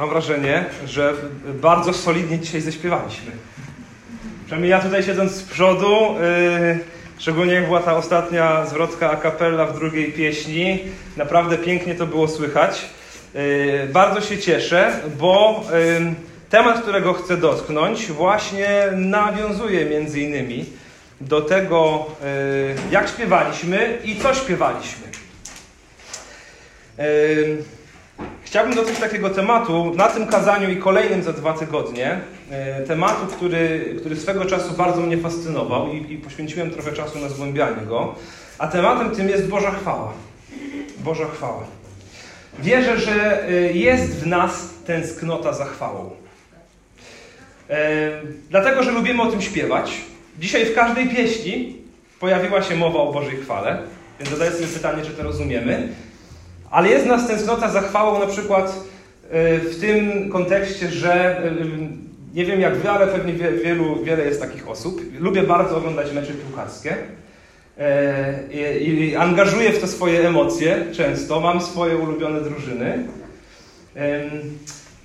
mam wrażenie, że bardzo solidnie dzisiaj zaśpiewaliśmy. Przynajmniej ja tutaj siedząc z przodu, yy, szczególnie jak była ta ostatnia zwrotka a cappella w drugiej pieśni, naprawdę pięknie to było słychać. Yy, bardzo się cieszę, bo yy, temat, którego chcę dotknąć, właśnie nawiązuje między innymi do tego, yy, jak śpiewaliśmy i co śpiewaliśmy. Chciałbym dotyczyć takiego tematu na tym kazaniu i kolejnym za dwa tygodnie. E, tematu, który, który swego czasu bardzo mnie fascynował i, i poświęciłem trochę czasu na zgłębianie go. A tematem tym jest Boża chwała. Boża chwała. Wierzę, że e, jest w nas tęsknota za chwałą. E, dlatego, że lubimy o tym śpiewać. Dzisiaj w każdej pieśni pojawiła się mowa o Bożej chwale, więc zadaję sobie pytanie, czy to rozumiemy. Ale jest nas tęsknota za chwałą na przykład e, w tym kontekście, że e, nie wiem jak wy, ale pewnie wielu, wiele jest takich osób. Lubię bardzo oglądać mecze piłkarskie e, i angażuję w to swoje emocje często. Mam swoje ulubione drużyny.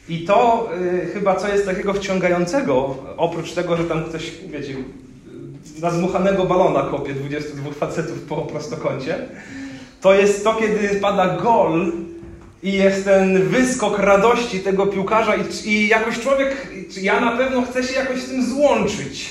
I to chyba co jest takiego wciągającego, oprócz tego, że tam ktoś, wiecie, na zmuchanego balona kopie 22 facetów po prostokącie, to jest to, kiedy pada gol i jest ten wyskok radości tego piłkarza i, i jakoś człowiek, ja na pewno chcę się jakoś z tym złączyć.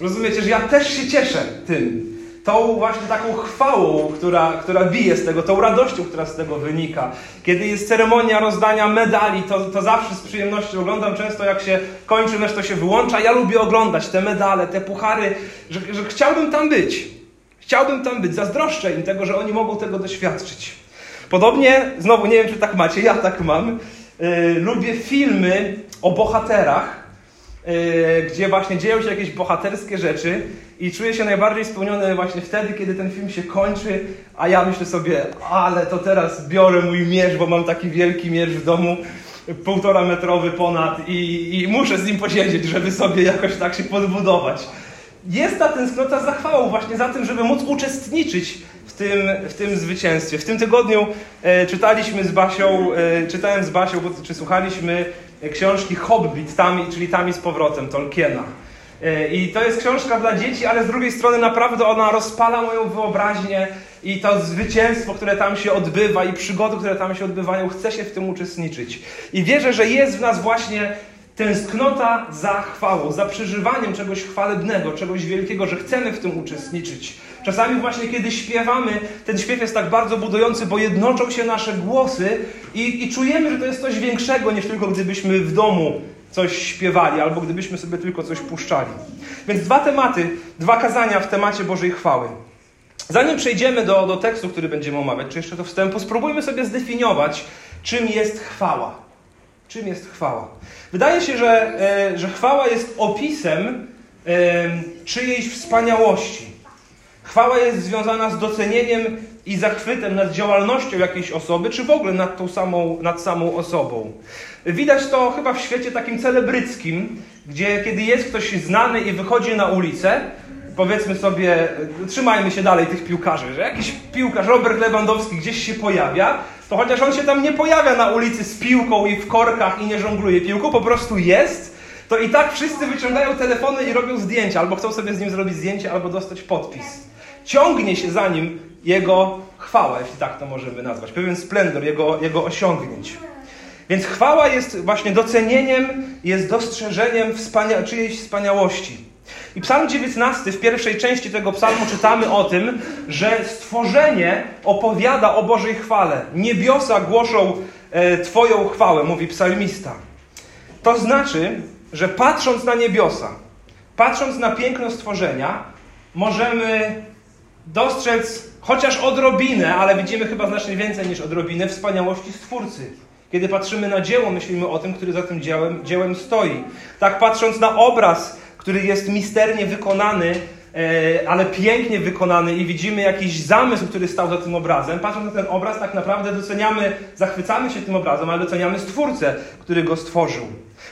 Rozumiecie, że ja też się cieszę tym. Tą właśnie taką chwałą, która, która bije z tego, tą radością, która z tego wynika. Kiedy jest ceremonia rozdania medali, to, to zawsze z przyjemnością oglądam. Często jak się kończy mecz, to się wyłącza. Ja lubię oglądać te medale, te puchary, że, że chciałbym tam być. Chciałbym tam być, zazdroszczę im tego, że oni mogą tego doświadczyć. Podobnie, znowu nie wiem, czy tak macie, ja tak mam. Yy, lubię filmy o bohaterach, yy, gdzie właśnie dzieją się jakieś bohaterskie rzeczy i czuję się najbardziej spełniony właśnie wtedy, kiedy ten film się kończy, a ja myślę sobie, ale to teraz biorę mój mierz, bo mam taki wielki mierz w domu, półtora metrowy ponad i, i muszę z nim posiedzieć, żeby sobie jakoś tak się podbudować jest ta tęsknota za chwałą, właśnie za tym, żeby móc uczestniczyć w tym, w tym zwycięstwie. W tym tygodniu e, czytaliśmy z Basią, e, czytałem z Basią, czy słuchaliśmy książki Hobbit, tami, czyli Tami z powrotem, Tolkiena. E, I to jest książka dla dzieci, ale z drugiej strony naprawdę ona rozpala moją wyobraźnię i to zwycięstwo, które tam się odbywa i przygody, które tam się odbywają, chcę się w tym uczestniczyć. I wierzę, że jest w nas właśnie Tęsknota za chwałą, za przeżywaniem czegoś chwalebnego, czegoś wielkiego, że chcemy w tym uczestniczyć. Czasami właśnie kiedy śpiewamy, ten śpiew jest tak bardzo budujący, bo jednoczą się nasze głosy i, i czujemy, że to jest coś większego niż tylko gdybyśmy w domu coś śpiewali albo gdybyśmy sobie tylko coś puszczali. Więc dwa tematy, dwa kazania w temacie Bożej chwały. Zanim przejdziemy do, do tekstu, który będziemy omawiać, czy jeszcze do wstępu, spróbujmy sobie zdefiniować, czym jest chwała. Czym jest chwała? Wydaje się, że, e, że chwała jest opisem e, czyjejś wspaniałości. Chwała jest związana z docenieniem i zachwytem nad działalnością jakiejś osoby, czy w ogóle nad tą samą, nad samą osobą. Widać to chyba w świecie takim celebryckim, gdzie kiedy jest ktoś znany i wychodzi na ulicę, powiedzmy sobie, trzymajmy się dalej tych piłkarzy, że jakiś piłkarz, Robert Lewandowski gdzieś się pojawia, to chociaż on się tam nie pojawia na ulicy z piłką i w korkach i nie żongluje piłką, po prostu jest, to i tak wszyscy wyciągają telefony i robią zdjęcia, albo chcą sobie z nim zrobić zdjęcie, albo dostać podpis. Ciągnie się za nim jego chwała, jeśli tak to możemy nazwać, pewien splendor jego, jego osiągnięć. Więc chwała jest właśnie docenieniem, jest dostrzeżeniem wspania czyjejś wspaniałości. I Psalm 19, w pierwszej części tego psalmu czytamy o tym, że stworzenie opowiada o Bożej chwale. Niebiosa głoszą e, Twoją chwałę, mówi psalmista. To znaczy, że patrząc na niebiosa, patrząc na piękno stworzenia, możemy dostrzec chociaż odrobinę, ale widzimy chyba znacznie więcej niż odrobinę wspaniałości Stwórcy. Kiedy patrzymy na dzieło, myślimy o tym, który za tym dziełem, dziełem stoi. Tak patrząc na obraz, który jest misternie wykonany, e, ale pięknie wykonany i widzimy jakiś zamysł, który stał za tym obrazem. Patrząc na ten obraz, tak naprawdę doceniamy, zachwycamy się tym obrazem, ale doceniamy Stwórcę, który go stworzył.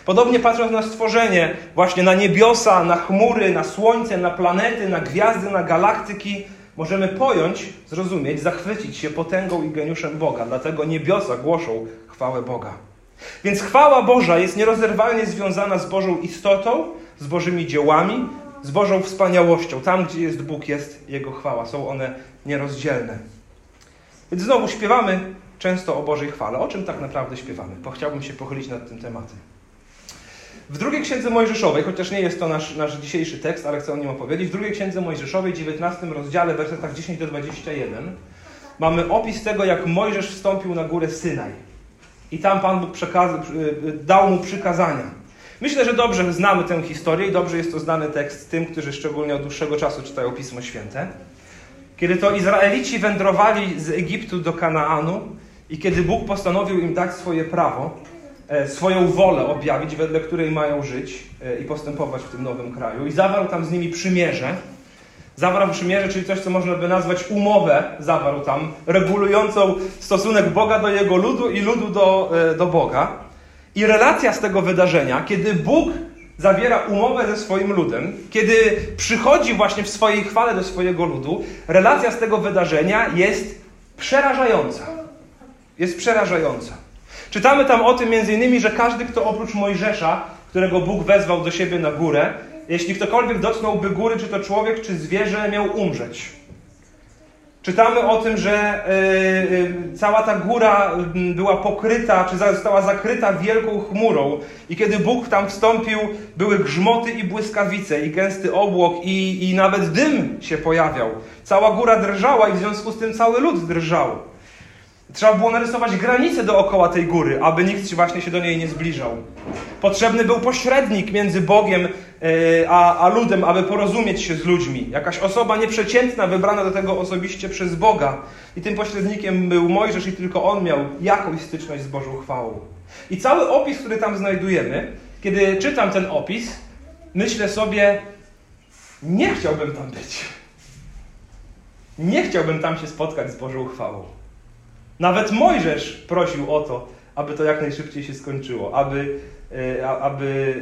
Podobnie patrząc na stworzenie, właśnie na niebiosa, na chmury, na słońce, na planety, na gwiazdy, na galaktyki, możemy pojąć, zrozumieć, zachwycić się potęgą i geniuszem Boga. Dlatego niebiosa głoszą chwałę Boga. Więc chwała Boża jest nierozerwalnie związana z Bożą istotą, z Bożymi dziełami, z Bożą wspaniałością. Tam, gdzie jest Bóg, jest Jego chwała. Są one nierozdzielne. Więc znowu śpiewamy często o Bożej chwale. O czym tak naprawdę śpiewamy? Bo chciałbym się pochylić nad tym tematem. W drugiej księdze Mojżeszowej, chociaż nie jest to nasz, nasz dzisiejszy tekst, ale chcę o nim opowiedzieć, w drugiej księdze Mojżeszowej, 19 rozdziale, wersetach 10 do 21, mamy opis tego, jak Mojżesz wstąpił na górę Synaj. I tam Pan Bóg przekazał, dał mu przykazania. Myślę, że dobrze znamy tę historię i dobrze jest to znany tekst tym, którzy szczególnie od dłuższego czasu czytają Pismo Święte. Kiedy to Izraelici wędrowali z Egiptu do Kanaanu i kiedy Bóg postanowił im dać swoje prawo, e, swoją wolę objawić, wedle której mają żyć e, i postępować w tym nowym kraju, i zawarł tam z nimi przymierze, Zawarł przymierze, czyli coś, co można by nazwać umowę, zawarł tam, regulującą stosunek Boga do jego ludu i ludu do, e, do Boga. I relacja z tego wydarzenia, kiedy Bóg zawiera umowę ze swoim ludem, kiedy przychodzi właśnie w swojej chwale do swojego ludu, relacja z tego wydarzenia jest przerażająca. Jest przerażająca. Czytamy tam o tym między innymi, że każdy, kto oprócz Mojżesza, którego Bóg wezwał do siebie na górę, jeśli ktokolwiek dotknąłby góry, czy to człowiek, czy zwierzę, miał umrzeć. Czytamy o tym, że y, y, cała ta góra była pokryta, czy została zakryta wielką chmurą. I kiedy Bóg tam wstąpił, były grzmoty i błyskawice, i gęsty obłok, i, i nawet dym się pojawiał. Cała góra drżała, i w związku z tym cały lud drżał. Trzeba było narysować granice dookoła tej góry, aby nikt właśnie się do niej nie zbliżał. Potrzebny był pośrednik między Bogiem e, a, a ludem, aby porozumieć się z ludźmi. Jakaś osoba nieprzeciętna, wybrana do tego osobiście przez Boga. I tym pośrednikiem był Mojżesz i tylko on miał jakąś styczność z Bożą chwałą. I cały opis, który tam znajdujemy, kiedy czytam ten opis, myślę sobie, nie chciałbym tam być. Nie chciałbym tam się spotkać z Bożą chwałą. Nawet Mojżesz prosił o to, aby to jak najszybciej się skończyło, aby, e, aby,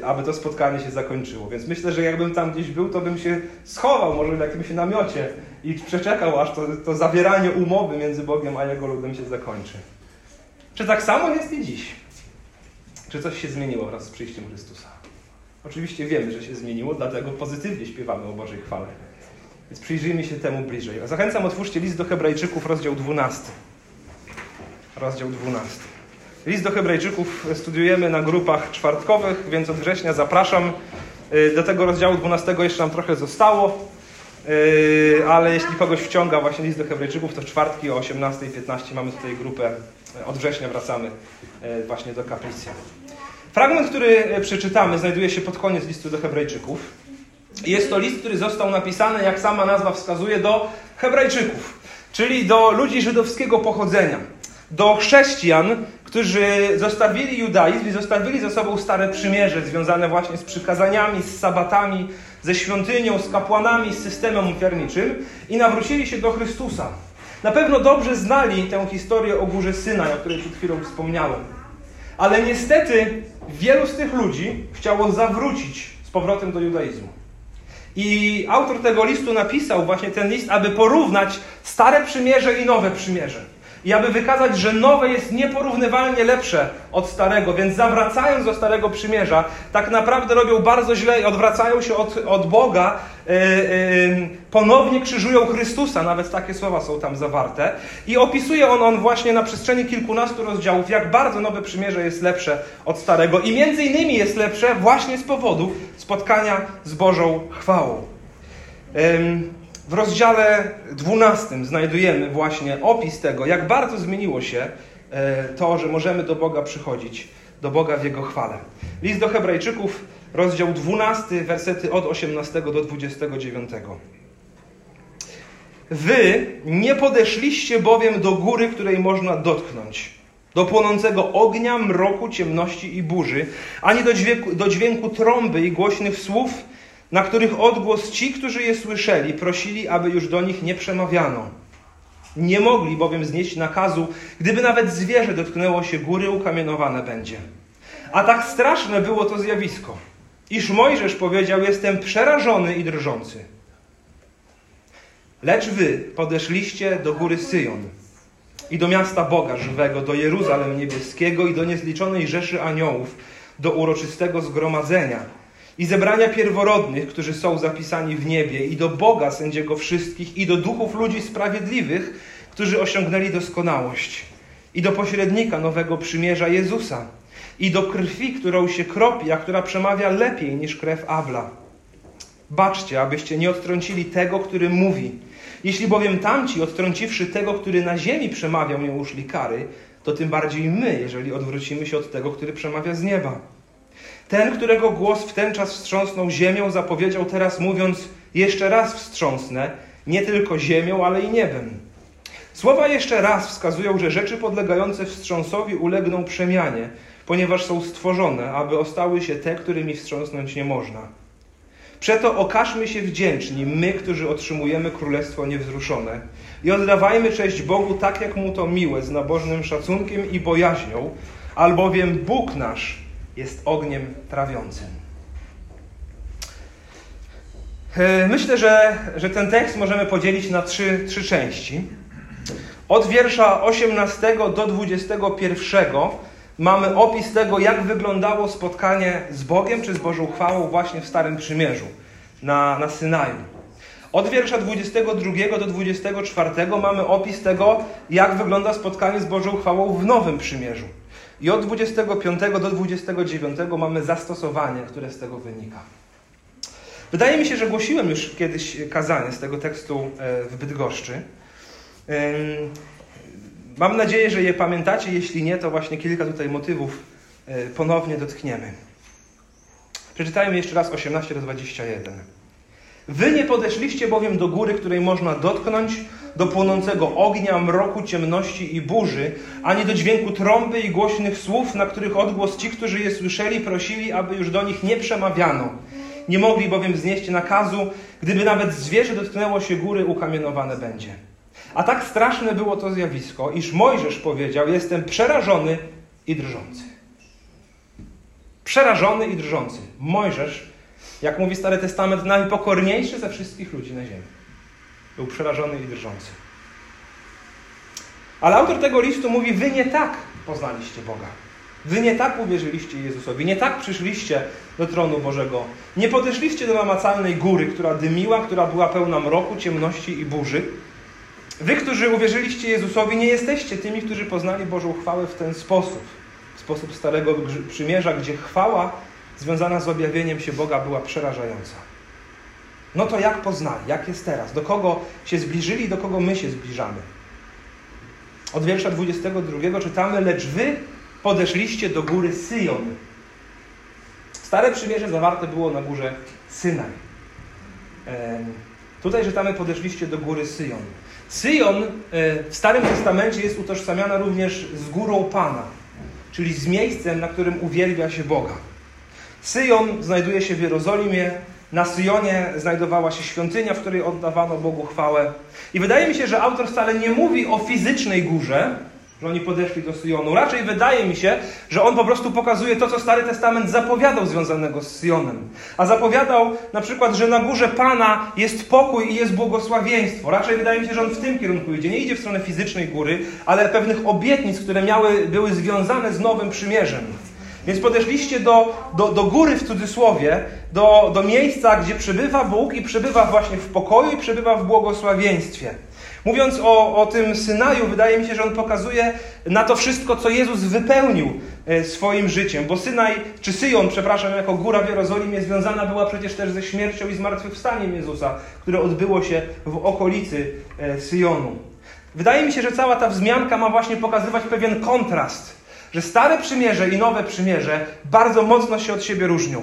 e, aby to spotkanie się zakończyło. Więc myślę, że jakbym tam gdzieś był, to bym się schował może w jakimś namiocie i przeczekał, aż to, to zawieranie umowy między Bogiem a Jego ludem się zakończy. Czy tak samo jest i dziś? Czy coś się zmieniło wraz z przyjściem Chrystusa? Oczywiście wiemy, że się zmieniło, dlatego pozytywnie śpiewamy o Bożej chwale. Więc przyjrzyjmy się temu bliżej. Zachęcam, otwórzcie list do Hebrajczyków, rozdział 12 rozdział 12. List do Hebrajczyków studiujemy na grupach czwartkowych, więc od września zapraszam. Y, do tego rozdziału 12 jeszcze nam trochę zostało, y, ale jeśli kogoś wciąga właśnie list do Hebrajczyków, to w czwartki o 18.15 mamy tutaj grupę. Y, od września wracamy właśnie do kaplicy. Fragment, który przeczytamy, znajduje się pod koniec listu do Hebrajczyków. Jest to list, który został napisany, jak sama nazwa wskazuje, do Hebrajczyków, czyli do ludzi żydowskiego pochodzenia do chrześcijan, którzy zostawili judaizm i zostawili za sobą stare przymierze związane właśnie z przykazaniami, z sabatami, ze świątynią, z kapłanami, z systemem ofiarniczym i nawrócili się do Chrystusa. Na pewno dobrze znali tę historię o górze Syna, o której przed chwilą wspomniałem. Ale niestety wielu z tych ludzi chciało zawrócić z powrotem do judaizmu. I autor tego listu napisał właśnie ten list, aby porównać stare przymierze i nowe przymierze i aby wykazać, że nowe jest nieporównywalnie lepsze od starego, więc zawracając do starego przymierza, tak naprawdę robią bardzo źle i odwracają się od, od Boga, yy, yy, ponownie krzyżują Chrystusa, nawet takie słowa są tam zawarte. I opisuje on, on właśnie na przestrzeni kilkunastu rozdziałów, jak bardzo nowe przymierze jest lepsze od starego i między innymi jest lepsze właśnie z powodu spotkania z Bożą chwałą. Yy. W rozdziale 12 znajdujemy właśnie opis tego, jak bardzo zmieniło się e, to, że możemy do Boga przychodzić, do Boga w Jego chwale. List do Hebrajczyków, rozdział 12, wersety od 18 do 29. Wy nie podeszliście bowiem do góry, której można dotknąć, do płonącego ognia, mroku, ciemności i burzy, ani do dźwięku, do dźwięku trąby i głośnych słów, na których odgłos ci, którzy je słyszeli, prosili, aby już do nich nie przemawiano. Nie mogli bowiem znieść nakazu, gdyby nawet zwierzę dotknęło się góry, ukamienowane będzie. A tak straszne było to zjawisko, iż Mojżesz powiedział: Jestem przerażony i drżący. Lecz wy podeszliście do góry Syjon i do miasta Boga żywego, do Jeruzalem niebieskiego i do niezliczonej rzeszy aniołów, do uroczystego zgromadzenia i zebrania pierworodnych, którzy są zapisani w niebie, i do Boga sędziego wszystkich, i do duchów ludzi sprawiedliwych, którzy osiągnęli doskonałość, i do pośrednika nowego przymierza Jezusa, i do krwi, którą się kropi, a która przemawia lepiej niż krew Abla. Baczcie, abyście nie odtrącili tego, który mówi. Jeśli bowiem tamci, odtrąciwszy tego, który na ziemi przemawiał, nie uszli kary, to tym bardziej my, jeżeli odwrócimy się od tego, który przemawia z nieba. Ten, którego głos w ten czas wstrząsnął ziemią, zapowiedział teraz mówiąc: Jeszcze raz wstrząsnę, nie tylko ziemią, ale i niebem. Słowa jeszcze raz wskazują, że rzeczy podlegające wstrząsowi ulegną przemianie, ponieważ są stworzone, aby ostały się te, którymi wstrząsnąć nie można. Przeto okażmy się wdzięczni, my, którzy otrzymujemy Królestwo Niewzruszone i oddawajmy cześć Bogu tak, jak Mu to miłe, z nabożnym szacunkiem i bojaźnią, albowiem Bóg nasz jest ogniem trawiącym. E, myślę, że, że ten tekst możemy podzielić na trzy, trzy części. Od wiersza 18 do 21 mamy opis tego, jak wyglądało spotkanie z Bogiem czy z Bożą chwałą właśnie w Starym Przymierzu na, na Synaju. Od wiersza 22 do 24 mamy opis tego, jak wygląda spotkanie z Bożą chwałą w Nowym Przymierzu. I od 25 do 29 mamy zastosowanie, które z tego wynika. Wydaje mi się, że głosiłem już kiedyś kazanie z tego tekstu e, w Bydgoszczy. Mam nadzieję, że je pamiętacie. Jeśli nie, to właśnie kilka tutaj motywów e, ponownie dotkniemy. Przeczytajmy jeszcze raz 18 do 21. Wy nie podeszliście bowiem do góry, której można dotknąć, do płonącego ognia, mroku, ciemności i burzy, ani do dźwięku trąby i głośnych słów, na których odgłos ci, którzy je słyszeli, prosili, aby już do nich nie przemawiano. Nie mogli bowiem znieść nakazu, gdyby nawet zwierzę dotknęło się góry, ukamienowane będzie. A tak straszne było to zjawisko, iż Mojżesz powiedział: Jestem przerażony i drżący. Przerażony i drżący. Mojżesz, jak mówi Stary Testament, najpokorniejszy ze wszystkich ludzi na ziemi. Był przerażony i drżący. Ale autor tego listu mówi: Wy nie tak poznaliście Boga. Wy nie tak uwierzyliście Jezusowi, nie tak przyszliście do tronu Bożego. Nie podeszliście do namacalnej góry, która dymiła, która była pełna mroku, ciemności i burzy. Wy, którzy uwierzyliście Jezusowi, nie jesteście tymi, którzy poznali Bożą chwałę w ten sposób. W sposób Starego Przymierza, gdzie chwała związana z objawieniem się Boga była przerażająca. No to jak poznali? Jak jest teraz? Do kogo się zbliżyli? Do kogo my się zbliżamy? Od wiersza 22 czytamy, lecz wy podeszliście do góry Syjon. Stare przymierze zawarte było na górze Synaj. Tutaj czytamy, podeszliście do góry Syjon. Syjon e, w Starym Testamencie jest utożsamiana również z górą Pana, czyli z miejscem, na którym uwielbia się Boga. Syjon znajduje się w Jerozolimie, na Syjonie znajdowała się świątynia, w której oddawano Bogu chwałę. I wydaje mi się, że autor wcale nie mówi o fizycznej górze, że oni podeszli do Syjonu. Raczej wydaje mi się, że on po prostu pokazuje to, co Stary Testament zapowiadał związanego z Syjonem. A zapowiadał na przykład, że na górze Pana jest pokój i jest błogosławieństwo. Raczej wydaje mi się, że on w tym kierunku idzie. Nie idzie w stronę fizycznej góry, ale pewnych obietnic, które miały, były związane z Nowym Przymierzem. Więc podeszliście do, do, do góry w cudzysłowie, do, do miejsca, gdzie przebywa Bóg i przebywa właśnie w pokoju i w błogosławieństwie. Mówiąc o, o tym Synaju, wydaje mi się, że on pokazuje na to wszystko, co Jezus wypełnił e, swoim życiem. Bo Synaj, czy Syjon, przepraszam, jako góra w Jerozolimie związana była przecież też ze śmiercią i zmartwychwstaniem Jezusa, które odbyło się w okolicy e, Syjonu. Wydaje mi się, że cała ta wzmianka ma właśnie pokazywać pewien kontrast że Stare Przymierze i Nowe Przymierze bardzo mocno się od siebie różnią.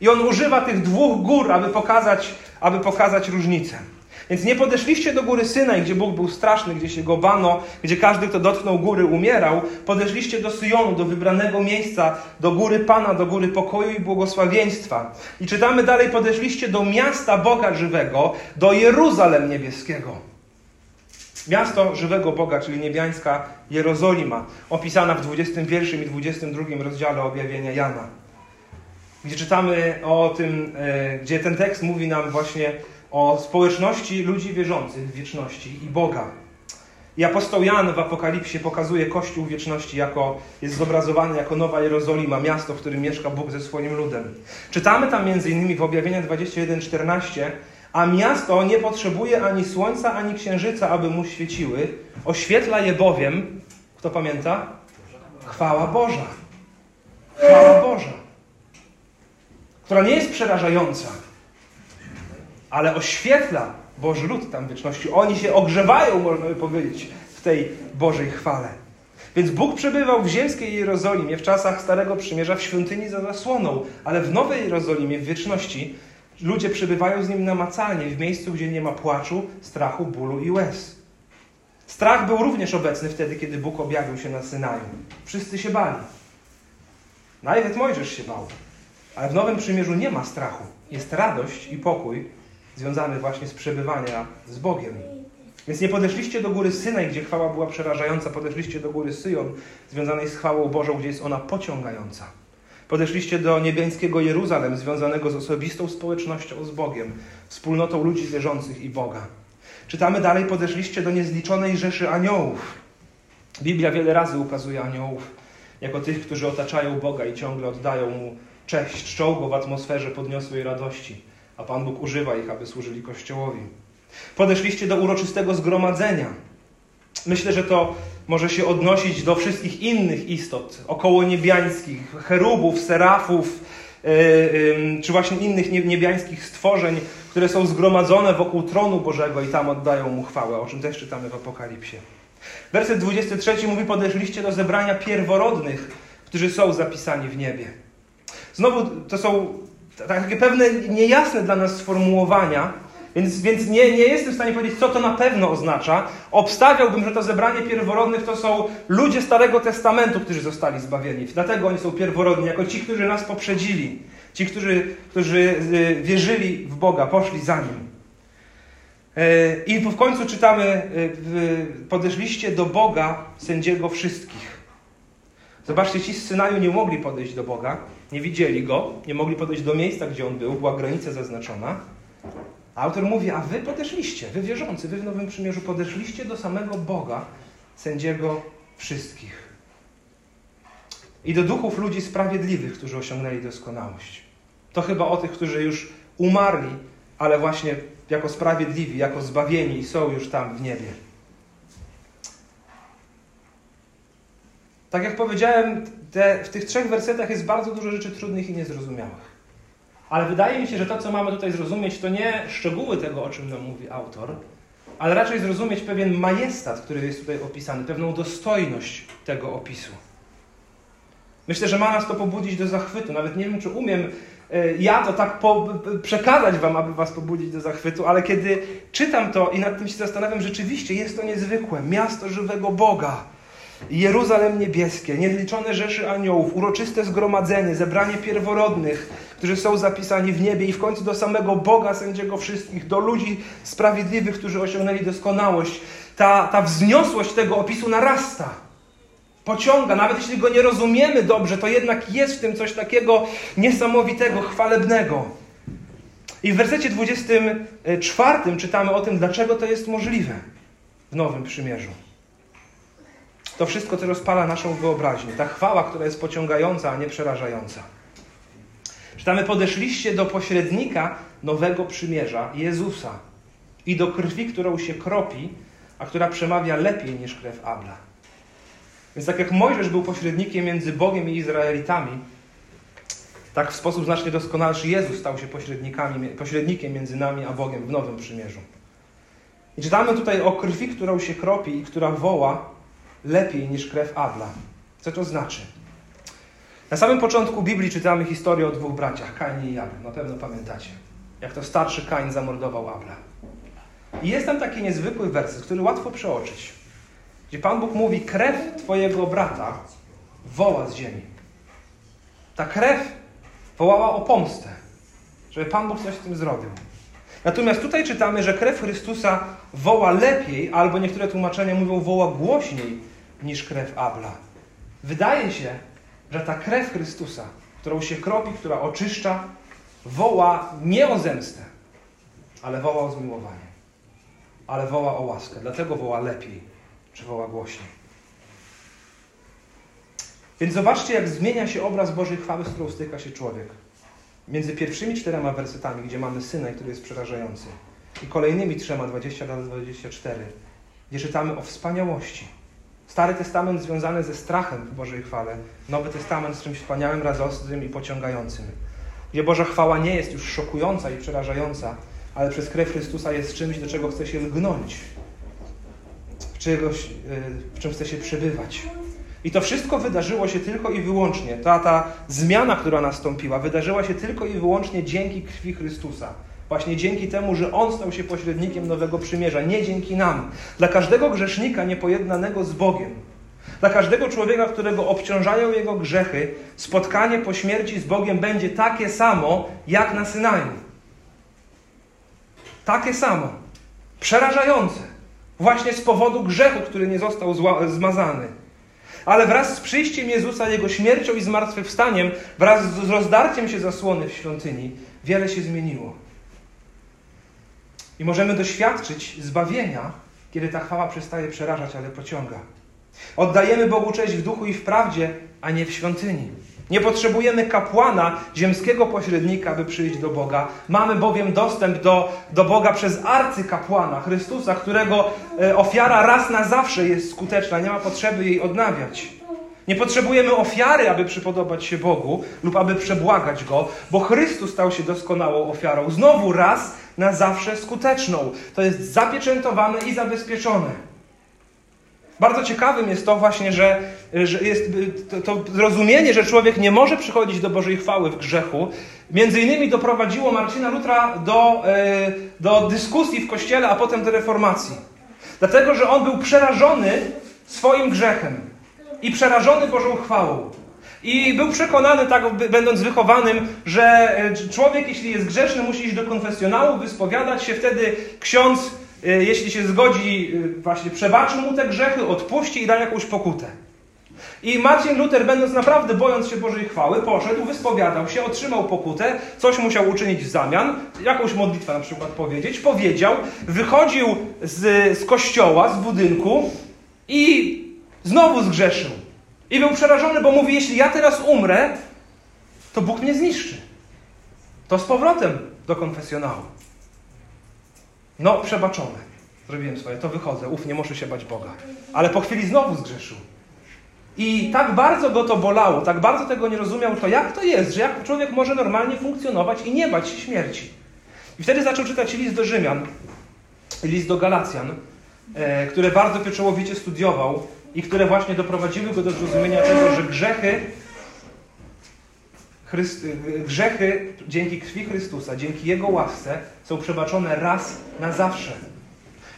I on używa tych dwóch gór, aby pokazać, aby pokazać różnicę. Więc nie podeszliście do góry Synaj, gdzie Bóg był straszny, gdzie się go bano, gdzie każdy, kto dotknął góry, umierał. Podeszliście do Syjonu, do wybranego miejsca, do góry Pana, do góry pokoju i błogosławieństwa. I czytamy dalej, podeszliście do miasta Boga żywego, do Jeruzalem niebieskiego. Miasto żywego Boga, czyli niebiańska Jerozolima, opisana w 21 i 22 rozdziale objawienia Jana. Gdzie czytamy o tym, e, gdzie ten tekst mówi nam właśnie o społeczności ludzi wierzących w wieczności i Boga. I apostoł Jan w Apokalipsie pokazuje Kościół wieczności jako, jest zobrazowany jako Nowa Jerozolima, miasto, w którym mieszka Bóg ze swoim ludem. Czytamy tam m.in. w objawieniu 21:14, a miasto nie potrzebuje ani słońca, ani księżyca, aby mu świeciły. Oświetla je bowiem, kto pamięta? Chwała Boża. Chwała Boża. Która nie jest przerażająca, ale oświetla Boży lud tam wieczności. Oni się ogrzewają, można by powiedzieć, w tej Bożej chwale. Więc Bóg przebywał w ziemskiej Jerozolimie w czasach Starego Przymierza w świątyni za zasłoną, ale w Nowej Jerozolimie w wieczności ludzie przebywają z Nim namacalnie, w miejscu, gdzie nie ma płaczu, strachu, bólu i łez. Strach był również obecny wtedy, kiedy Bóg objawił się na Synaju. Wszyscy się bali. Nawet Mojżesz się bał. Ale w Nowym Przymierzu nie ma strachu. Jest radość i pokój związany właśnie z przebywaniem z Bogiem. Więc nie podeszliście do góry Synaj, gdzie chwała była przerażająca, podeszliście do góry Syjon, związanej z chwałą Bożą, gdzie jest ona pociągająca. Podeszliście do niebiańskiego Jeruzalem, związanego z osobistą społecznością z Bogiem, wspólnotą ludzi wierzących i Boga. Czytamy dalej, podeszliście do niezliczonej rzeszy aniołów. Biblia wiele razy ukazuje aniołów jako tych, którzy otaczają Boga i ciągle oddają Mu cześć, czołgo w atmosferze podniosłej radości, a Pan Bóg używa ich, aby służyli Kościołowi. Podeszliście do uroczystego zgromadzenia. Myślę, że to może się odnosić do wszystkich innych istot, około niebiańskich, cherubów, serafów, yy, czy właśnie innych niebiańskich stworzeń, które są zgromadzone wokół tronu Bożego i tam oddają Mu chwałę, o czym też czytamy w Apokalipsie. Werset 23 mówi, podeszliście do zebrania pierworodnych, którzy są zapisani w niebie. Znowu to są takie pewne niejasne dla nas sformułowania, więc, więc nie, nie jestem w stanie powiedzieć, co to na pewno oznacza. Obstawiałbym, że to zebranie pierworodnych to są ludzie Starego Testamentu, którzy zostali zbawieni. Dlatego oni są pierworodni, jako ci, którzy nas poprzedzili. Ci, którzy, którzy y, wierzyli w Boga, poszli za Nim. E, I w końcu czytamy, y, podeszliście do Boga, sędziego wszystkich. Zobaczcie, ci z Synaju nie mogli podejść do Boga, nie widzieli Go, nie mogli podejść do miejsca, gdzie On był, była granica zaznaczona. Autor mówi, a wy podeszliście, wy wierzący, wy w Nowym Przymierzu podeszliście do samego Boga, sędziego wszystkich. I do duchów ludzi sprawiedliwych, którzy osiągnęli doskonałość. To chyba o tych, którzy już umarli, ale właśnie jako sprawiedliwi, jako zbawieni i są już tam w niebie. Tak jak powiedziałem, te, w tych trzech wersetach jest bardzo dużo rzeczy trudnych i niezrozumiałych. Ale wydaje mi się, że to, co mamy tutaj zrozumieć, to nie szczegóły tego, o czym nam mówi autor, ale raczej zrozumieć pewien majestat, który jest tutaj opisany, pewną dostojność tego opisu. Myślę, że ma nas to pobudzić do zachwytu. Nawet nie wiem, czy umiem e, ja to tak po, przekazać Wam, aby Was pobudzić do zachwytu, ale kiedy czytam to i nad tym się zastanawiam, rzeczywiście jest to niezwykłe. Miasto żywego Boga Jeruzalem niebieskie, niezliczone rzeszy aniołów, uroczyste zgromadzenie, zebranie pierworodnych, którzy są zapisani w niebie i w końcu do samego Boga, sędziego wszystkich, do ludzi sprawiedliwych, którzy osiągnęli doskonałość. Ta, ta wzniosłość tego opisu narasta. Pociąga, nawet jeśli go nie rozumiemy dobrze, to jednak jest w tym coś takiego niesamowitego, chwalebnego. I w wersecie 24 czytamy o tym, dlaczego to jest możliwe w Nowym Przymierzu to wszystko, co rozpala naszą wyobraźnię. Ta chwała, która jest pociągająca, a nie przerażająca. Czytamy, podeszliście do pośrednika nowego przymierza, Jezusa, i do krwi, którą się kropi, a która przemawia lepiej niż krew Abla. Więc tak jak Mojżesz był pośrednikiem między Bogiem i Izraelitami, tak w sposób znacznie doskonalszy Jezus stał się pośrednikiem między nami a Bogiem w Nowym Przymierzu. I czytamy tutaj o krwi, którą się kropi i która woła, lepiej niż krew Abla. Co to znaczy? Na samym początku Biblii czytamy historię o dwóch braciach, Kainie i Abel. Na pewno pamiętacie, jak to starszy Kain zamordował Abla. I jest tam taki niezwykły werset, który łatwo przeoczyć, gdzie Pan Bóg mówi, krew Twojego brata woła z ziemi. Ta krew wołała o pomstę, żeby Pan Bóg coś z tym zrobił. Natomiast tutaj czytamy, że krew Chrystusa woła lepiej, albo niektóre tłumaczenia mówią woła głośniej niż krew Abla. Wydaje się, że ta krew Chrystusa, którą się kropi, która oczyszcza, woła nie o zemstę, ale woła o zmiłowanie. Ale woła o łaskę. Dlatego woła lepiej Przywoła głośniej. Więc zobaczcie, jak zmienia się obraz Bożej chwały, z którą styka się człowiek. Między pierwszymi czterema wersetami, gdzie mamy syna, który jest przerażający, i kolejnymi trzema, 20 do 24, gdzie czytamy o wspaniałości. Stary Testament związany ze strachem w Bożej chwale, Nowy Testament z czymś wspaniałym, radosnym i pociągającym. Gdzie Boża chwała nie jest już szokująca i przerażająca, ale przez krew Chrystusa jest czymś, do czego chce się lgnąć, w, czegoś, y, w czym chce się przebywać. I to wszystko wydarzyło się tylko i wyłącznie, ta, ta zmiana, która nastąpiła, wydarzyła się tylko i wyłącznie dzięki krwi Chrystusa. Właśnie dzięki temu, że On stał się pośrednikiem nowego przymierza, nie dzięki nam. Dla każdego grzesznika niepojednanego z Bogiem, dla każdego człowieka, którego obciążają jego grzechy, spotkanie po śmierci z Bogiem będzie takie samo jak na Synaju. Takie samo. Przerażające. Właśnie z powodu grzechu, który nie został zmazany. Ale wraz z przyjściem Jezusa, Jego śmiercią i zmartwychwstaniem, wraz z rozdarciem się zasłony w świątyni, wiele się zmieniło. I możemy doświadczyć zbawienia, kiedy ta chwała przestaje przerażać, ale pociąga. Oddajemy Bogu cześć w duchu i w prawdzie, a nie w świątyni. Nie potrzebujemy kapłana, ziemskiego pośrednika, by przyjść do Boga. Mamy bowiem dostęp do, do Boga przez arcykapłana, Chrystusa, którego e, ofiara raz na zawsze jest skuteczna. Nie ma potrzeby jej odnawiać. Nie potrzebujemy ofiary, aby przypodobać się Bogu lub aby przebłagać Go, bo Chrystus stał się doskonałą ofiarą. Znowu raz na zawsze skuteczną. To jest zapieczętowane i zabezpieczone. Bardzo ciekawym jest to właśnie, że, że jest to, to, zrozumienie, że człowiek nie może przychodzić do Bożej chwały w grzechu, między innymi doprowadziło Marcina Lutra do, e, do dyskusji w kościele, a potem do reformacji. Dlatego, że on był przerażony swoim grzechem i przerażony Bożą chwałą. I był przekonany, tak będąc wychowanym, że e, człowiek, jeśli jest grzeszny, musi iść do konfesjonału, wyspowiadać się, wtedy ksiądz Y, jeśli się zgodzi, y, właśnie przebaczy mu te grzechy, odpuści i da jakąś pokutę. I Marcin Luther, będąc naprawdę bojąc się Bożej chwały, poszedł, wyspowiadał się, otrzymał pokutę, coś musiał uczynić w zamian, jakąś modlitwę na przykład powiedzieć, powiedział, wychodził z, z kościoła, z budynku i znowu zgrzeszył. I był przerażony, bo mówi, jeśli ja teraz umrę, to Bóg mnie zniszczy. To z powrotem do konfesjonału. No, przebaczone. Zrobiłem swoje, to wychodzę. Uf, nie muszę się bać Boga. Ale po chwili znowu zgrzeszył. I tak bardzo go to bolało, tak bardzo tego nie rozumiał, to jak to jest, że jak człowiek może normalnie funkcjonować i nie bać się śmierci. I wtedy zaczął czytać list do Rzymian, list do Galacjan, e, bardzo pieczołowicie studiował i które właśnie doprowadziły go do zrozumienia tego, że grzechy Chryst grzechy dzięki krwi Chrystusa, dzięki Jego łasce są przebaczone raz na zawsze.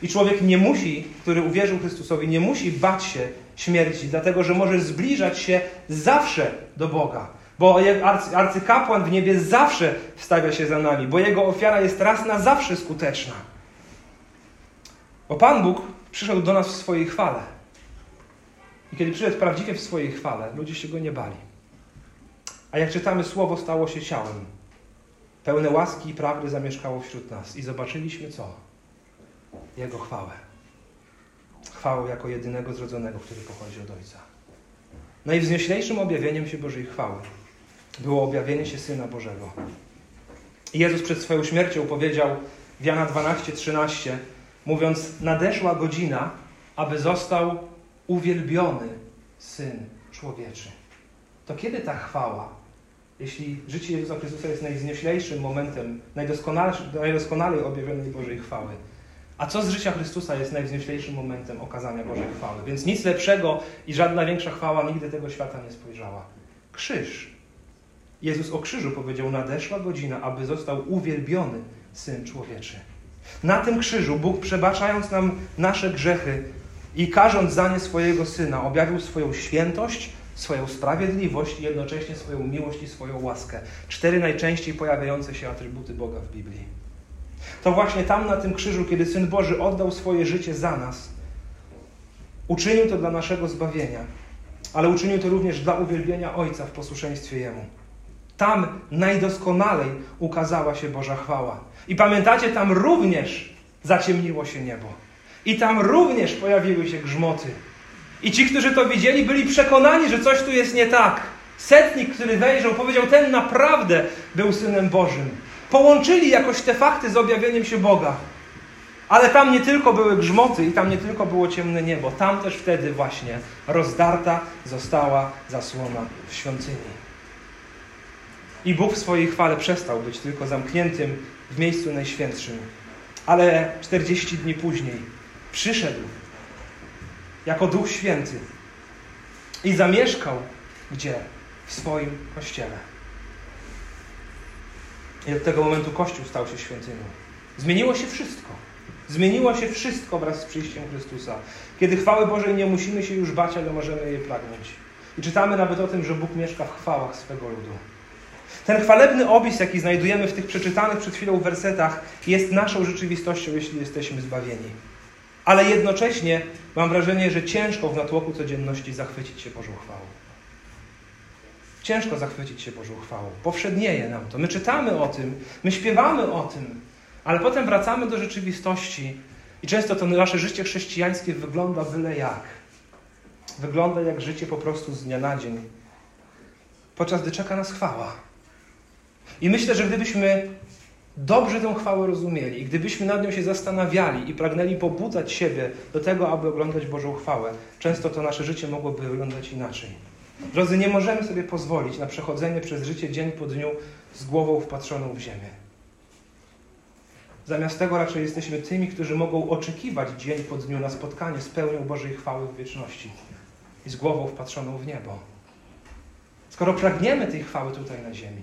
I człowiek nie musi, który uwierzył Chrystusowi, nie musi bać się śmierci, dlatego że może zbliżać się zawsze do Boga. Bo arcy, arcykapłan w niebie zawsze wstawia się za nami, bo jego ofiara jest raz na zawsze skuteczna. Bo Pan Bóg przyszedł do nas w swojej chwale. I kiedy przyszedł prawdziwie w swojej chwale, ludzie się go nie bali. A jak czytamy, Słowo stało się ciałem. Pełne łaski i prawdy zamieszkało wśród nas. I zobaczyliśmy co? Jego chwałę. Chwałę jako jedynego zrodzonego, który pochodzi od Ojca. Najwznioślejszym objawieniem się Bożej chwały było objawienie się Syna Bożego. I Jezus przed swoją śmiercią powiedział w Jana 12:13, mówiąc: Nadeszła godzina, aby został uwielbiony Syn Człowieczy. To kiedy ta chwała jeśli życie Jezusa Chrystusa jest najwznioślejszym momentem, najdoskonalej objawionej Bożej chwały, a co z życia Chrystusa jest najwznioślejszym momentem okazania Bożej chwały? Więc nic lepszego i żadna większa chwała nigdy tego świata nie spojrzała. Krzyż. Jezus o krzyżu powiedział: Nadeszła godzina, aby został uwielbiony syn człowieczy. Na tym krzyżu Bóg, przebaczając nam nasze grzechy i karząc za nie swojego syna, objawił swoją świętość, swoją sprawiedliwość i jednocześnie swoją miłość i swoją łaskę. Cztery najczęściej pojawiające się atrybuty Boga w Biblii. To właśnie tam na tym krzyżu, kiedy Syn Boży oddał swoje życie za nas, uczynił to dla naszego zbawienia, ale uczynił to również dla uwielbienia Ojca w posłuszeństwie Jemu. Tam najdoskonalej ukazała się Boża chwała. I pamiętacie, tam również zaciemniło się niebo. I tam również pojawiły się grzmoty. I ci, którzy to widzieli, byli przekonani, że coś tu jest nie tak. Setnik, który wejrzał, powiedział: Ten naprawdę był synem Bożym. Połączyli jakoś te fakty z objawieniem się Boga. Ale tam nie tylko były grzmoty i tam nie tylko było ciemne niebo, tam też wtedy właśnie rozdarta została zasłona w świątyni. I Bóg w swojej chwale przestał być tylko zamkniętym w miejscu najświętszym. Ale 40 dni później przyszedł jako Duch Święty i zamieszkał gdzie? W swoim kościele. I od tego momentu Kościół stał się świątynią. Zmieniło się wszystko. Zmieniło się wszystko wraz z przyjściem Chrystusa. Kiedy chwały Bożej nie musimy się już bać, ale możemy jej pragnąć. I czytamy nawet o tym, że Bóg mieszka w chwałach swego ludu. Ten chwalebny opis, jaki znajdujemy w tych przeczytanych przed chwilą wersetach, jest naszą rzeczywistością, jeśli jesteśmy zbawieni. Ale jednocześnie mam wrażenie, że ciężko w natłoku codzienności zachwycić się Bożą chwałą. Ciężko zachwycić się Bożą chwałą. Powszednieje nam to. My czytamy o tym, my śpiewamy o tym, ale potem wracamy do rzeczywistości i często to nasze życie chrześcijańskie wygląda byle jak. Wygląda jak życie po prostu z dnia na dzień, podczas gdy czeka nas chwała. I myślę, że gdybyśmy dobrze tę chwałę rozumieli i gdybyśmy nad nią się zastanawiali i pragnęli pobudzać siebie do tego, aby oglądać Bożą chwałę, często to nasze życie mogłoby wyglądać inaczej. Drodzy, nie możemy sobie pozwolić na przechodzenie przez życie dzień po dniu z głową wpatrzoną w ziemię. Zamiast tego raczej jesteśmy tymi, którzy mogą oczekiwać dzień po dniu na spotkanie z pełnią Bożej chwały w wieczności i z głową wpatrzoną w niebo. Skoro pragniemy tej chwały tutaj na ziemi,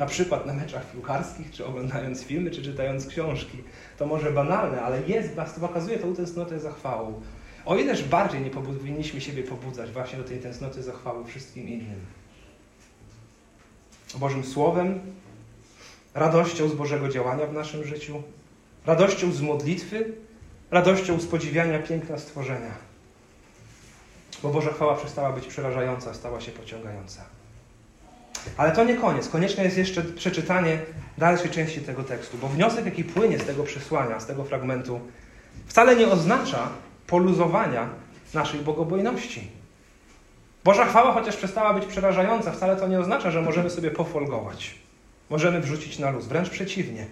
na przykład na meczach piłkarskich, czy oglądając filmy, czy czytając książki, to może banalne, ale jest, pokazuje tą tęsknotę za chwałą. O ileż bardziej nie powinniśmy siebie pobudzać właśnie do tej tęsknoty za chwałą wszystkim innym. Bożym Słowem, radością z Bożego działania w naszym życiu, radością z modlitwy, radością z podziwiania piękna stworzenia. Bo Boża chwała przestała być przerażająca, stała się pociągająca. Ale to nie koniec. Konieczne jest jeszcze przeczytanie dalszej części tego tekstu, bo wniosek, jaki płynie z tego przesłania, z tego fragmentu, wcale nie oznacza poluzowania naszej bogobojności. Boża chwała, chociaż przestała być przerażająca, wcale to nie oznacza, że możemy sobie pofolgować. Możemy wrzucić na luz, wręcz przeciwnie.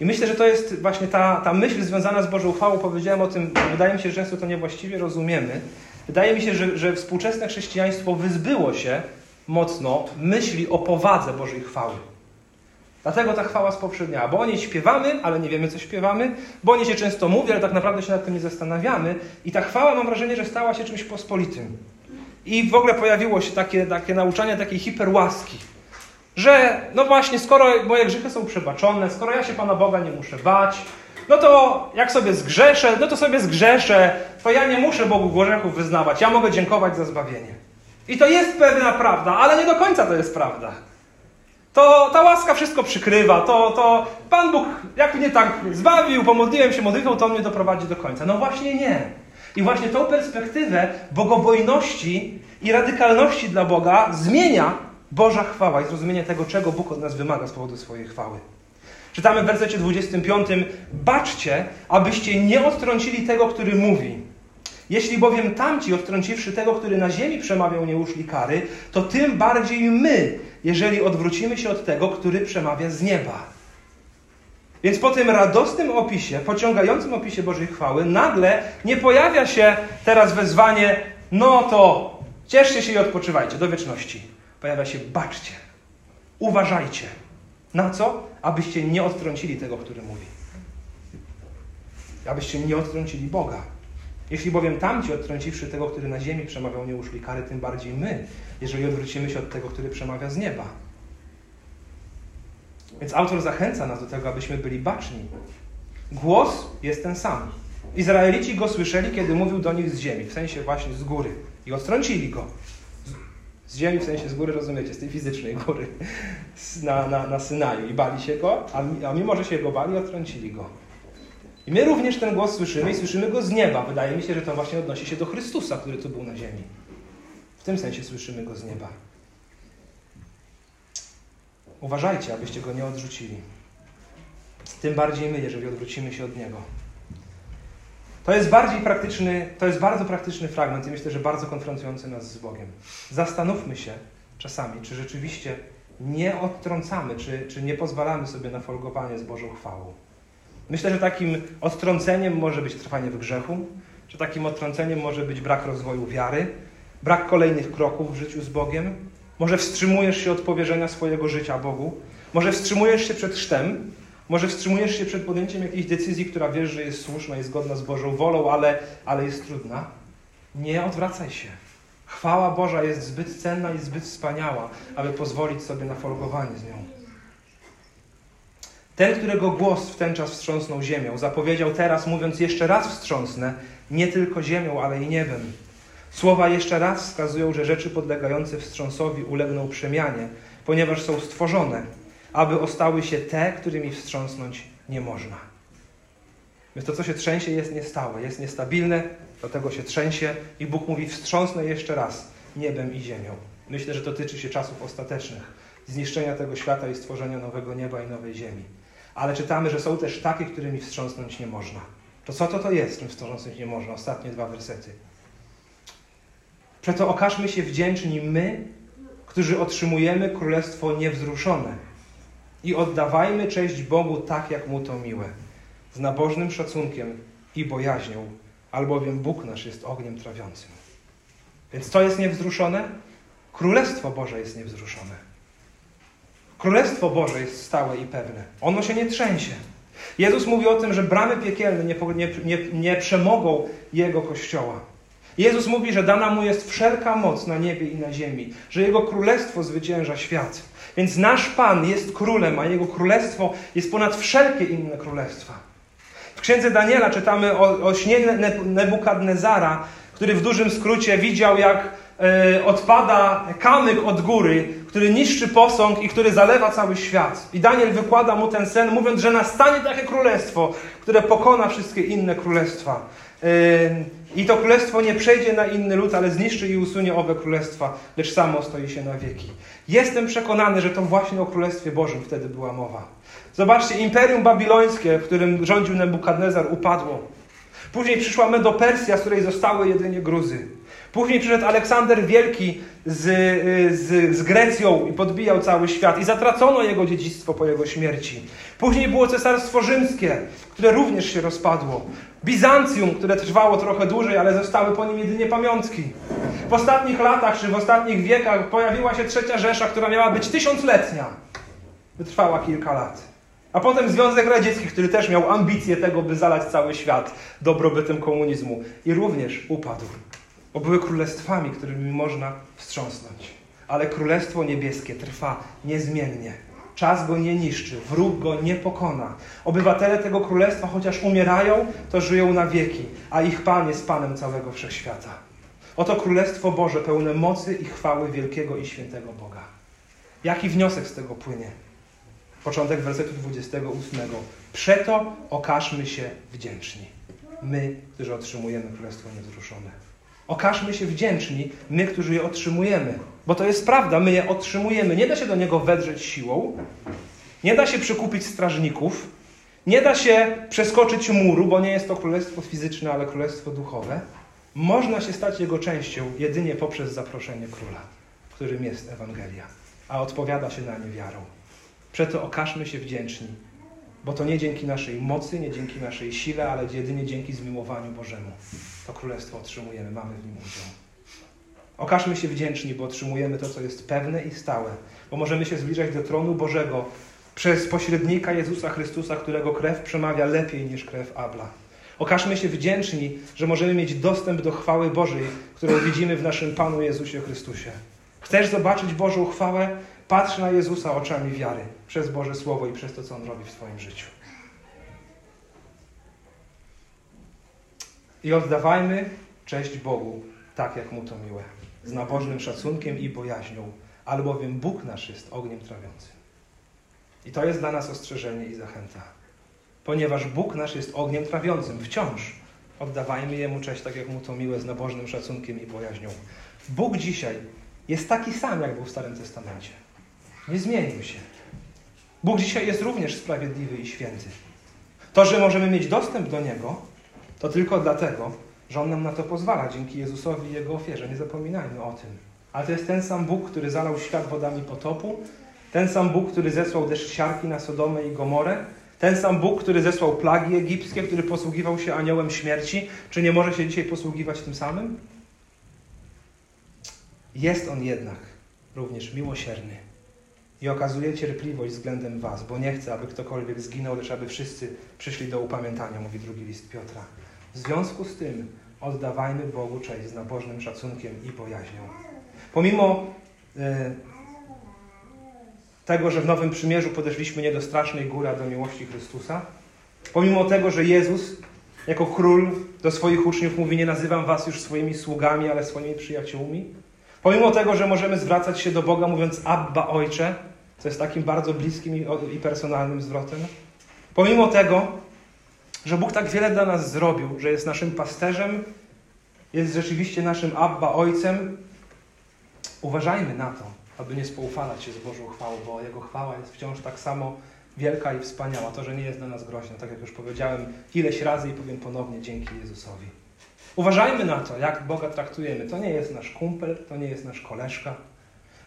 I myślę, że to jest właśnie ta, ta myśl związana z Bożą chwałą. Powiedziałem o tym, wydaje mi się, że często to niewłaściwie rozumiemy. Wydaje mi się, że, że współczesne chrześcijaństwo wyzbyło się mocno myśli o powadze Bożej chwały. Dlatego ta chwała spowszedniała, bo o niej śpiewamy, ale nie wiemy, co śpiewamy, bo o niej się często mówi, ale tak naprawdę się nad tym nie zastanawiamy. I ta chwała, mam wrażenie, że stała się czymś pospolitym. I w ogóle pojawiło się takie, takie nauczanie takiej hiperłaski, że no właśnie, skoro moje grzechy są przebaczone, skoro ja się Pana Boga nie muszę bać, no to jak sobie zgrzeszę, no to sobie zgrzeszę, to ja nie muszę Bogu grzechów wyznawać, ja mogę dziękować za zbawienie. I to jest pewna prawda, ale nie do końca to jest prawda. To ta łaska wszystko przykrywa, to, to Pan Bóg, jak mnie tak zbawił, pomodliłem się modlitwą, to on mnie doprowadzi do końca. No właśnie nie. I właśnie tą perspektywę bogobojności i radykalności dla Boga zmienia Boża chwała i zrozumienie tego, czego Bóg od nas wymaga z powodu swojej chwały. Czytamy w wersecie 25: Baczcie, abyście nie odtrącili tego, który mówi. Jeśli bowiem tamci, odtrąciwszy tego, który na ziemi przemawiał, nie uszli kary, to tym bardziej my, jeżeli odwrócimy się od tego, który przemawia z nieba. Więc po tym radosnym opisie, pociągającym opisie Bożej chwały, nagle nie pojawia się teraz wezwanie, no to cieszcie się i odpoczywajcie do wieczności. Pojawia się, baczcie, uważajcie. Na co? Abyście nie odtrącili tego, który mówi. Abyście nie odtrącili Boga. Jeśli bowiem tamci, odtrąciwszy tego, który na ziemi przemawiał, nie uszli kary, tym bardziej my, jeżeli odwrócimy się od tego, który przemawia z nieba. Więc autor zachęca nas do tego, abyśmy byli baczni. Głos jest ten sam. Izraelici go słyszeli, kiedy mówił do nich z ziemi, w sensie właśnie z góry. I odtrącili go. Z ziemi w sensie z góry, rozumiecie, z tej fizycznej góry na, na, na Synaju. I bali się go, a, a mimo, że się go bali, odtrącili go. I my również ten głos słyszymy i słyszymy go z nieba. Wydaje mi się, że to właśnie odnosi się do Chrystusa, który tu był na ziemi. W tym sensie słyszymy go z nieba. Uważajcie, abyście go nie odrzucili. Tym bardziej my, jeżeli odwrócimy się od niego. To jest bardziej praktyczny, to jest bardzo praktyczny fragment i myślę, że bardzo konfrontujący nas z Bogiem. Zastanówmy się czasami, czy rzeczywiście nie odtrącamy, czy, czy nie pozwalamy sobie na folgowanie z Bożą chwałą. Myślę, że takim odtrąceniem może być trwanie w grzechu, że takim odtrąceniem może być brak rozwoju wiary, brak kolejnych kroków w życiu z Bogiem. Może wstrzymujesz się od powierzenia swojego życia Bogu, może wstrzymujesz się przed chrztem, może wstrzymujesz się przed podjęciem jakiejś decyzji, która wiesz, że jest słuszna i zgodna z Bożą wolą, ale, ale jest trudna. Nie odwracaj się. Chwała Boża jest zbyt cenna i zbyt wspaniała, aby pozwolić sobie na folgowanie z nią. Ten, którego głos w ten czas wstrząsnął ziemią, zapowiedział teraz, mówiąc jeszcze raz wstrząsnę, nie tylko ziemią, ale i niebem. Słowa jeszcze raz wskazują, że rzeczy podlegające wstrząsowi ulegną przemianie, ponieważ są stworzone, aby ostały się te, którymi wstrząsnąć nie można. Więc to, co się trzęsie, jest niestałe, jest niestabilne, dlatego się trzęsie i Bóg mówi wstrząsnę jeszcze raz niebem i ziemią. Myślę, że to tyczy się czasów ostatecznych, zniszczenia tego świata i stworzenia nowego nieba i nowej ziemi. Ale czytamy, że są też takie, którymi wstrząsnąć nie można. To co to to jest, czym wstrząsnąć nie można? Ostatnie dwa wersety. Przeto okażmy się wdzięczni my, którzy otrzymujemy królestwo niewzruszone i oddawajmy cześć Bogu tak, jak Mu to miłe, z nabożnym szacunkiem i bojaźnią, albowiem Bóg nasz jest ogniem trawiącym. Więc co jest niewzruszone? Królestwo Boże jest niewzruszone. Królestwo Boże jest stałe i pewne. Ono się nie trzęsie. Jezus mówi o tym, że bramy piekielne nie, nie, nie, nie przemogą Jego Kościoła. Jezus mówi, że dana Mu jest wszelka moc na niebie i na ziemi, że Jego Królestwo zwycięża świat. Więc nasz Pan jest królem, a Jego Królestwo jest ponad wszelkie inne królestwa. W księdze Daniela czytamy o, o śnie Nebukadnezara, który w dużym skrócie widział, jak odpada kamyk od góry, który niszczy posąg i który zalewa cały świat. I Daniel wykłada mu ten sen, mówiąc, że nastanie takie królestwo, które pokona wszystkie inne królestwa. E, I to królestwo nie przejdzie na inny lud, ale zniszczy i usunie owe królestwa, lecz samo stoi się na wieki. Jestem przekonany, że to właśnie o Królestwie Bożym wtedy była mowa. Zobaczcie, Imperium Babilońskie, w którym rządził Nebukadnezar, upadło. Później przyszła Medopersja, z której zostały jedynie Gruzy. Później przyszedł Aleksander Wielki z, z, z, Grecją i podbijał cały świat i zatracono jego dziedzictwo po jego śmierci. Później było Cesarstwo Rzymskie, które również się rozpadło. Bizancjum, które trwało trochę dłużej, ale zostały po nim jedynie pamiątki. W ostatnich latach czy w ostatnich wiekach pojawiła się trzecia Rzesza, która miała być tysiącletnia. Wytrwała kilka lat. A potem Związek Radziecki, który też miał ambicje tego, by zalać cały świat dobrobytem komunizmu. I również upadł. Bo były królestwami, którymi można wstrząsnąć. Ale Królestwo Niebieskie trwa niezmiennie. Czas go nie niszczy, wróg go nie pokona. Obywatele tego królestwa, chociaż umierają, to żyją na wieki, a ich Pan jest Panem całego wszechświata. Oto Królestwo Boże, pełne mocy i chwały wielkiego i świętego Boga. Jaki wniosek z tego płynie? Początek wersetu 28. Przeto okażmy się wdzięczni. My, którzy otrzymujemy Królestwo Niewzruszone. Okażmy się wdzięczni, my, którzy je otrzymujemy. Bo to jest prawda, my je otrzymujemy. Nie da się do niego wedrzeć siłą, nie da się przekupić strażników, nie da się przeskoczyć muru, bo nie jest to królestwo fizyczne, ale królestwo duchowe. Można się stać jego częścią jedynie poprzez zaproszenie króla, którym jest Ewangelia, a odpowiada się na nie wiarą. Przeto okażmy się wdzięczni, bo to nie dzięki naszej mocy, nie dzięki naszej sile, ale jedynie dzięki zmiłowaniu Bożemu. To królestwo otrzymujemy, mamy w nim udział. Okażmy się wdzięczni, bo otrzymujemy to, co jest pewne i stałe, bo możemy się zbliżać do tronu Bożego przez pośrednika Jezusa Chrystusa, którego krew przemawia lepiej niż krew Abla. Okażmy się wdzięczni, że możemy mieć dostęp do chwały Bożej, którą widzimy w naszym Panu Jezusie Chrystusie. Chcesz zobaczyć Bożą chwałę? Patrz na Jezusa oczami wiary, przez Boże Słowo i przez to, co On robi w swoim życiu. I oddawajmy cześć Bogu, tak jak Mu to miłe, z nabożnym szacunkiem i bojaźnią, albowiem Bóg nasz jest ogniem trawiącym. I to jest dla nas ostrzeżenie i zachęta. Ponieważ Bóg nasz jest ogniem trawiącym, wciąż oddawajmy Jemu cześć, tak jak Mu to miłe, z nabożnym szacunkiem i bojaźnią. Bóg dzisiaj jest taki sam, jak był w Starym Testamencie. Nie zmienił się. Bóg dzisiaj jest również sprawiedliwy i święty. To, że możemy mieć dostęp do Niego, to tylko dlatego, że On nam na to pozwala dzięki Jezusowi i Jego ofierze. Nie zapominajmy o tym. Ale to jest ten sam Bóg, który zalał świat wodami potopu, ten sam Bóg, który zesłał deszcz siarki na Sodomę i Gomorę, ten sam Bóg, który zesłał plagi egipskie, który posługiwał się aniołem śmierci, czy nie może się dzisiaj posługiwać tym samym? Jest On jednak również miłosierny i okazuje cierpliwość względem Was, bo nie chce, aby ktokolwiek zginął, lecz aby wszyscy przyszli do upamiętania, mówi drugi list Piotra. W związku z tym oddawajmy Bogu cześć z nabożnym szacunkiem i bojaźnią. Pomimo e, tego, że w Nowym Przymierzu podeszliśmy nie do strasznej góry, a do miłości Chrystusa, pomimo tego, że Jezus jako król do swoich uczniów mówi, nie nazywam was już swoimi sługami, ale swoimi przyjaciółmi, pomimo tego, że możemy zwracać się do Boga mówiąc Abba Ojcze, co jest takim bardzo bliskim i personalnym zwrotem, pomimo tego, że Bóg tak wiele dla nas zrobił, że jest naszym pasterzem, jest rzeczywiście naszym Abba Ojcem, uważajmy na to, aby nie spoufalać się z Bożą chwałą, bo Jego chwała jest wciąż tak samo wielka i wspaniała. To, że nie jest dla nas groźna, tak jak już powiedziałem ileś razy i powiem ponownie dzięki Jezusowi. Uważajmy na to, jak Boga traktujemy. To nie jest nasz kumpel, to nie jest nasz koleżka.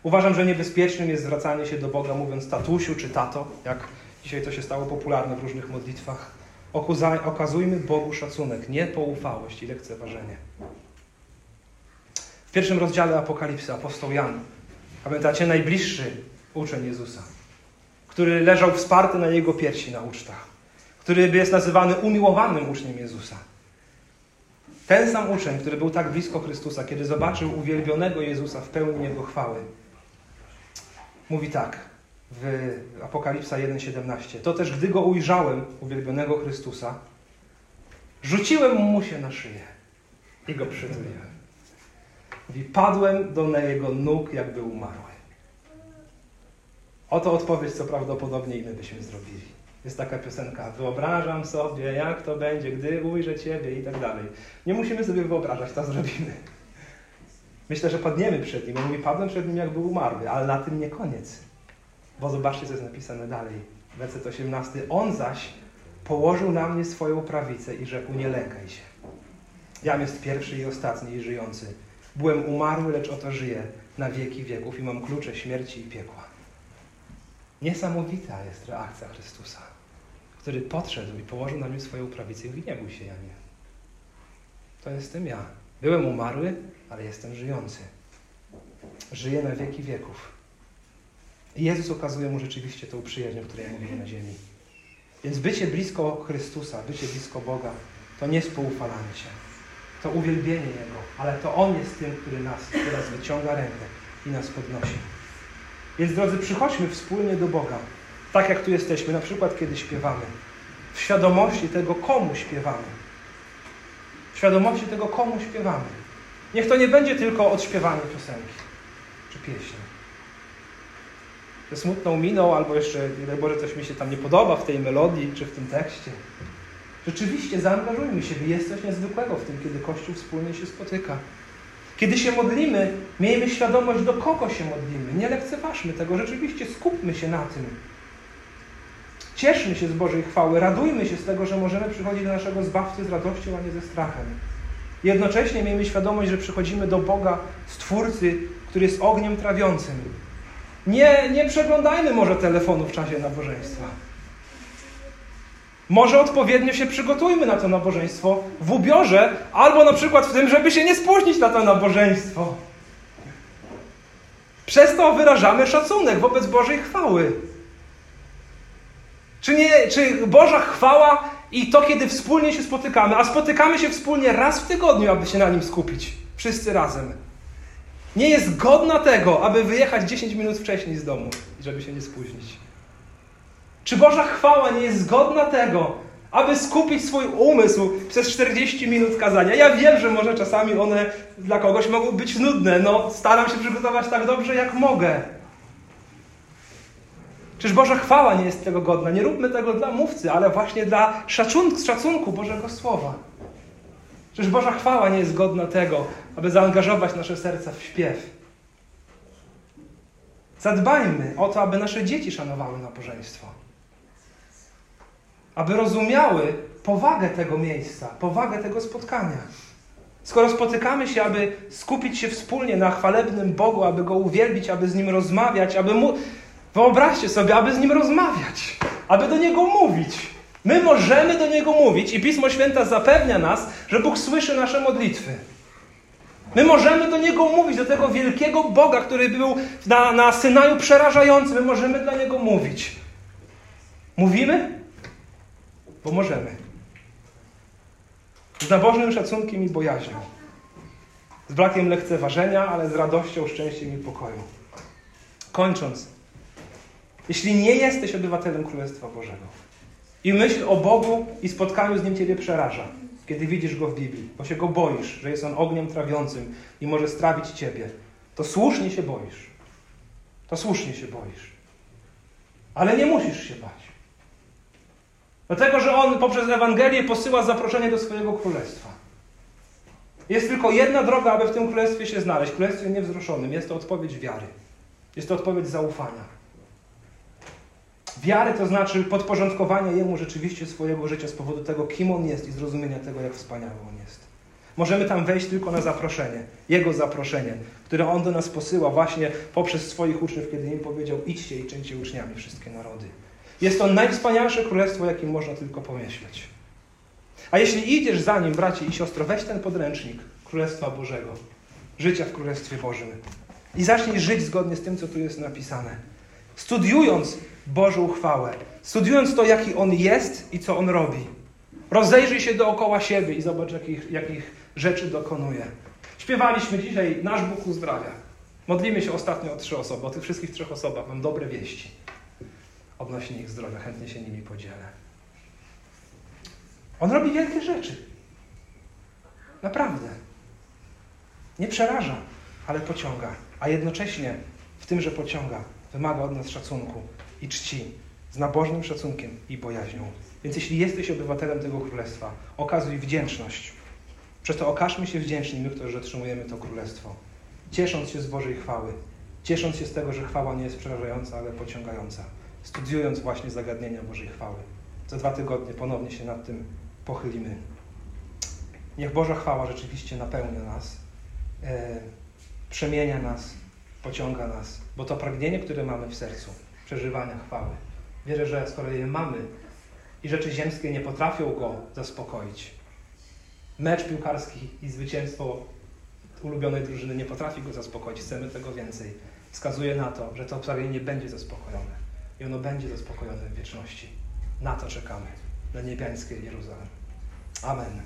Uważam, że niebezpiecznym jest zwracanie się do Boga mówiąc tatusiu czy tato, jak dzisiaj to się stało popularne w różnych modlitwach. Okazujmy Bogu szacunek, nie poufałość i lekceważenie. W pierwszym rozdziale Apokalipsy apostoł Jan Pamiętacie, najbliższy uczeń Jezusa, który leżał wsparty na jego piersi na ucztach, który jest nazywany umiłowanym uczniem Jezusa. Ten sam uczeń, który był tak blisko Chrystusa, kiedy zobaczył uwielbionego Jezusa w pełni Jego chwały, mówi tak w Apokalipsa 1,17. To też, gdy go ujrzałem, uwielbionego Chrystusa, rzuciłem mu się na szyję i go przytuliłem. Mówi, padłem do jego nóg, jakby umarły. Oto odpowiedź, co prawdopodobnie i my byśmy zrobili. Jest taka piosenka, wyobrażam sobie, jak to będzie, gdy ujrzę Ciebie i tak dalej. Nie musimy sobie wyobrażać, to zrobimy. Myślę, że padniemy przed Nim. On mówi, padłem przed Nim, jakby umarły, ale na tym nie koniec. Bo zobaczcie, co jest napisane dalej. Werset 18. On zaś położył na mnie swoją prawicę i rzekł, nie lękaj się. Jam jest pierwszy i ostatni i żyjący Byłem umarły, lecz oto żyję na wieki wieków i mam klucze śmierci i piekła. Niesamowita jest reakcja Chrystusa, który podszedł i położył na mnie swoją prawicę i mówi, nie bój się, Janie. To jestem ja. Byłem umarły, ale jestem żyjący. Żyję na wieki wieków. I Jezus okazuje mu rzeczywiście tą przyjaźń, o której mówimy na ziemi. Więc bycie blisko Chrystusa, bycie blisko Boga, to nie spoufalanie się to uwielbienie Jego, ale to On jest tym, który nas teraz wyciąga rękę i nas podnosi. Więc drodzy, przychodźmy wspólnie do Boga, tak jak tu jesteśmy, na przykład kiedy śpiewamy, w świadomości tego, komu śpiewamy. Świadomości tego, komu śpiewamy. Niech to nie będzie tylko odśpiewanie piosenki czy pieśni. Że smutną miną, albo jeszcze, nie Boże, coś mi się tam nie podoba w tej melodii czy w tym tekście. Rzeczywiście zaangażujmy się. Jest coś niezwykłego w tym, kiedy Kościół wspólnie się spotyka. Kiedy się modlimy, miejmy świadomość, do kogo się modlimy. Nie lekceważmy tego. Rzeczywiście skupmy się na tym. Cieszmy się z Bożej chwały. Radujmy się z tego, że możemy przychodzić do naszego Zbawcy z radością, a nie ze strachem. Jednocześnie miejmy świadomość, że przychodzimy do Boga, Stwórcy, który jest ogniem trawiącym. Nie, nie przeglądajmy może telefonu w czasie nabożeństwa. Może odpowiednio się przygotujmy na to nabożeństwo w ubiorze, albo na przykład w tym, żeby się nie spóźnić na to nabożeństwo. Przez to wyrażamy szacunek wobec Bożej chwały. Czy, nie, czy Boża chwała i to, kiedy wspólnie się spotykamy, a spotykamy się wspólnie raz w tygodniu, aby się na nim skupić, wszyscy razem, nie jest godna tego, aby wyjechać 10 minut wcześniej z domu, żeby się nie spóźnić. Czy Boża chwała nie jest zgodna tego, aby skupić swój umysł przez 40 minut kazania? Ja wiem, że może czasami one dla kogoś mogą być nudne. No, staram się przygotować tak dobrze, jak mogę. Czyż Boża chwała nie jest tego godna? Nie róbmy tego dla mówcy, ale właśnie dla szacunku, szacunku Bożego Słowa. Czyż Boża chwała nie jest godna tego, aby zaangażować nasze serca w śpiew? Zadbajmy o to, aby nasze dzieci szanowały nabożeństwo aby rozumiały, powagę tego miejsca, powagę tego spotkania. Skoro spotykamy się, aby skupić się wspólnie na chwalebnym Bogu, aby Go uwielbić, aby z Nim rozmawiać, aby Mu... Wyobraźcie sobie, aby z Nim rozmawiać, aby do Niego mówić. My możemy do Niego mówić i Pismo Święte zapewnia nas, że Bóg słyszy nasze modlitwy. My możemy do Niego mówić, do tego wielkiego Boga, który był na, na Synaju przerażający. My możemy dla Niego mówić. Mówimy? Bo możemy. Z nabożnym szacunkiem i bojaźnią. Z brakiem lekceważenia, ale z radością, szczęściem i pokoju. Kończąc, jeśli nie jesteś obywatelem Królestwa Bożego i myśl o Bogu i spotkaniu z Nim Ciebie przeraża, kiedy widzisz Go w Biblii, bo się Go boisz, że jest On ogniem trawiącym i może strawić Ciebie, to słusznie się boisz. To słusznie się boisz. Ale nie musisz się bać. Dlatego, że On poprzez Ewangelię posyła zaproszenie do swojego królestwa. Jest tylko jedna droga, aby w tym królestwie się znaleźć. Królestwie niewzruszonym. Jest to odpowiedź wiary. Jest to odpowiedź zaufania. Wiary to znaczy podporządkowanie Jemu rzeczywiście swojego życia z powodu tego, kim On jest i zrozumienia tego, jak wspaniały On jest. Możemy tam wejść tylko na zaproszenie, Jego zaproszenie, które On do nas posyła właśnie poprzez swoich uczniów, kiedy im powiedział: idźcie i czyńcie uczniami wszystkie narody. Jest to najwspanialsze królestwo, jakim można tylko pomyśleć. A jeśli idziesz za nim, bracie i siostro, weź ten podręcznik Królestwa Bożego, życia w Królestwie Bożym i zacznij żyć zgodnie z tym, co tu jest napisane. Studiując Bożą chwałę, studiując to, jaki On jest i co On robi. Rozejrzyj się dookoła siebie i zobacz, jakich, jakich rzeczy dokonuje. Śpiewaliśmy dzisiaj Nasz Bóg uzdrawia. Modlimy się ostatnio o trzy osoby. O tych wszystkich trzech osobach mam dobre wieści odnośnie ich zdrowia. Chętnie się nimi podzielę. On robi wielkie rzeczy. Naprawdę. Nie przeraża, ale pociąga. A jednocześnie w tym, że pociąga, wymaga od nas szacunku i czci, z nabożnym szacunkiem i bojaźnią. Więc jeśli jesteś obywatelem tego królestwa, okazuj wdzięczność. Przez to okażmy się wdzięczni, my, którzy otrzymujemy to królestwo, ciesząc się z Bożej chwały, ciesząc się z tego, że chwała nie jest przerażająca, ale pociągająca, studiując właśnie zagadnienia Bożej chwały. Za dwa tygodnie ponownie się nad tym pochylimy. Niech Boża chwała rzeczywiście napełnia nas, e, przemienia nas, pociąga nas, bo to pragnienie, które mamy w sercu, przeżywania chwały. Wierzę, że skoro je mamy i rzeczy ziemskie nie potrafią go zaspokoić, mecz piłkarski i zwycięstwo ulubionej drużyny nie potrafi go zaspokoić, chcemy tego więcej. Wskazuje na to, że to pragnienie będzie zaspokojone i ono będzie zaspokojone w wieczności. Na to czekamy, na niebiańskie Jeruzalem. Amen.